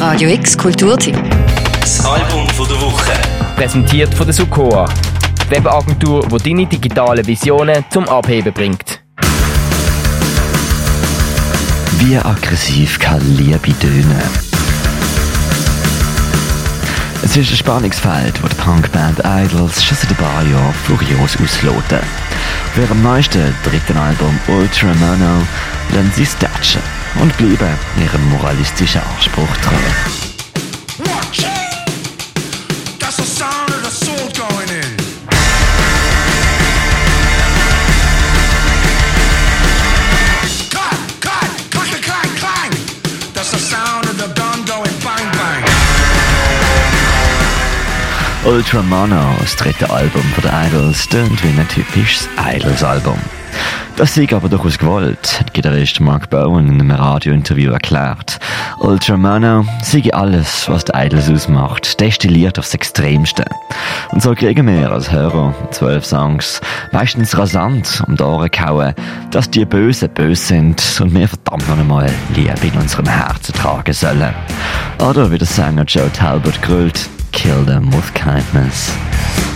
Radio X Kulturtipp. Das Album von der Woche. Präsentiert von der Sukoa. Webagentur, die deine digitalen Visionen zum Abheben bringt. Wie aggressiv kann Liebe tönen? Es ist ein Spannungsfeld, das die Punkband Idols schon seit ein paar Jahren furios ausloten. Für ihrem neuesten dritten Album Ultra Mono sie statchen und bleiben ihrem moralistischen Anspruch treu. Watch! That's the sound Ultra Mono, das dritte Album von den Idols, tönt wie ein typisches Idols-Album. Das sei aber durchaus gewollt, hat Gitarrist Mark Bowen in einem Radiointerview erklärt. Ultra Mono sei alles, was die Idols ausmacht, destilliert aufs Extremste. Und so kriegen wir als Hörer zwölf Songs meistens rasant um die Ohren gehauen, dass die Bösen böse sind und wir verdammt noch einmal Liebe in unserem Herzen tragen sollen. Oder wie der Sänger Joe Talbot grüllt, kill them with kindness.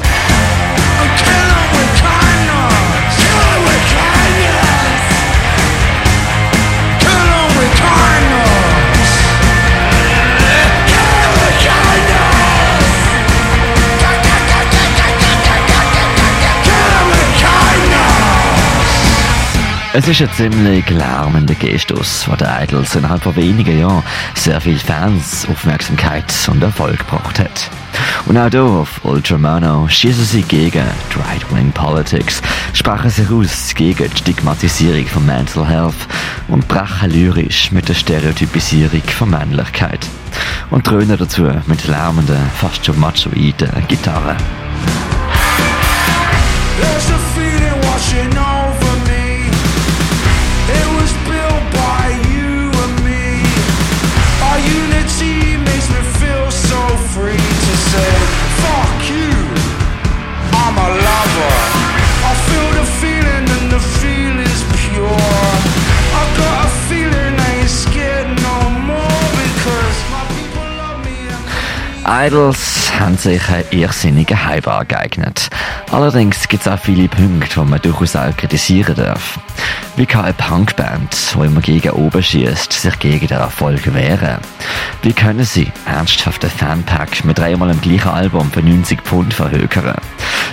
Es ist ein ziemlich lärmender Gestus, der den Idols innerhalb von wenigen Jahren sehr viele Fans, Aufmerksamkeit und Erfolg gebracht hat. Und auch hier auf Ultramono schießen sie gegen die Right-Wing Politics, sprechen sich aus gegen die Stigmatisierung von Mental Health und brechen lyrisch mit der Stereotypisierung von Männlichkeit. Und dröhnen dazu mit lärmenden, fast schon machoiden Gitarren. Idols haben sich einen irrsinnigen Hype angeeignet. Allerdings gibt es auch viele Punkte, die man durchaus auch kritisieren darf. Wie kann eine Punkband, die immer gegen oben schießt, sich gegen den Erfolg wehren? Wie können sie ernsthaft einen Fanpack mit dreimal dem gleichen Album für 90 Pfund verhökern?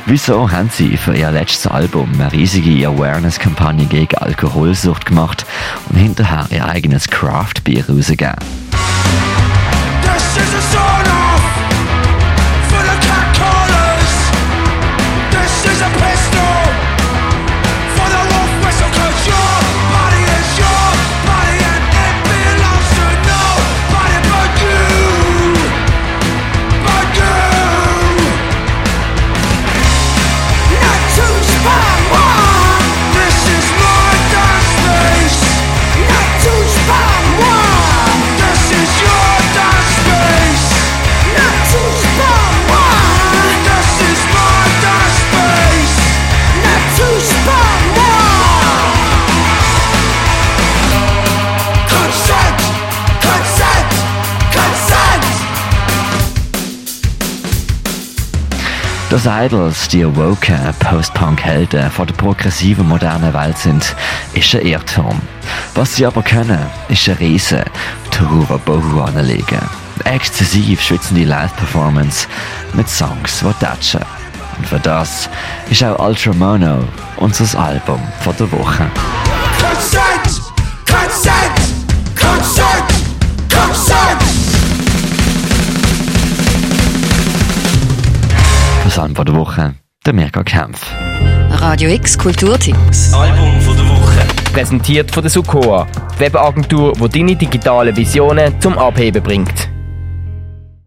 Wieso haben sie für ihr letztes Album eine riesige Awareness-Kampagne gegen Alkoholsucht gemacht und hinterher ihr eigenes Craft-Bier rausgegeben? Dass Idols die awoken Post-Punk-Helden von der progressiven modernen Welt sind, ist ein Irrtum. Was sie aber können, ist ein riesen Tour Bohu anlegen. Exzessiv schwitzende Live-Performance mit Songs, die touchen. Und für das ist auch Ultra Mono unser Album von der Woche. Das Album von der Woche, der Mirka Kempf. Radio X Kulturtipp. Das Album von der Woche. Präsentiert von der Sukoa. Webagentur, die deine digitalen Visionen zum Abheben bringt.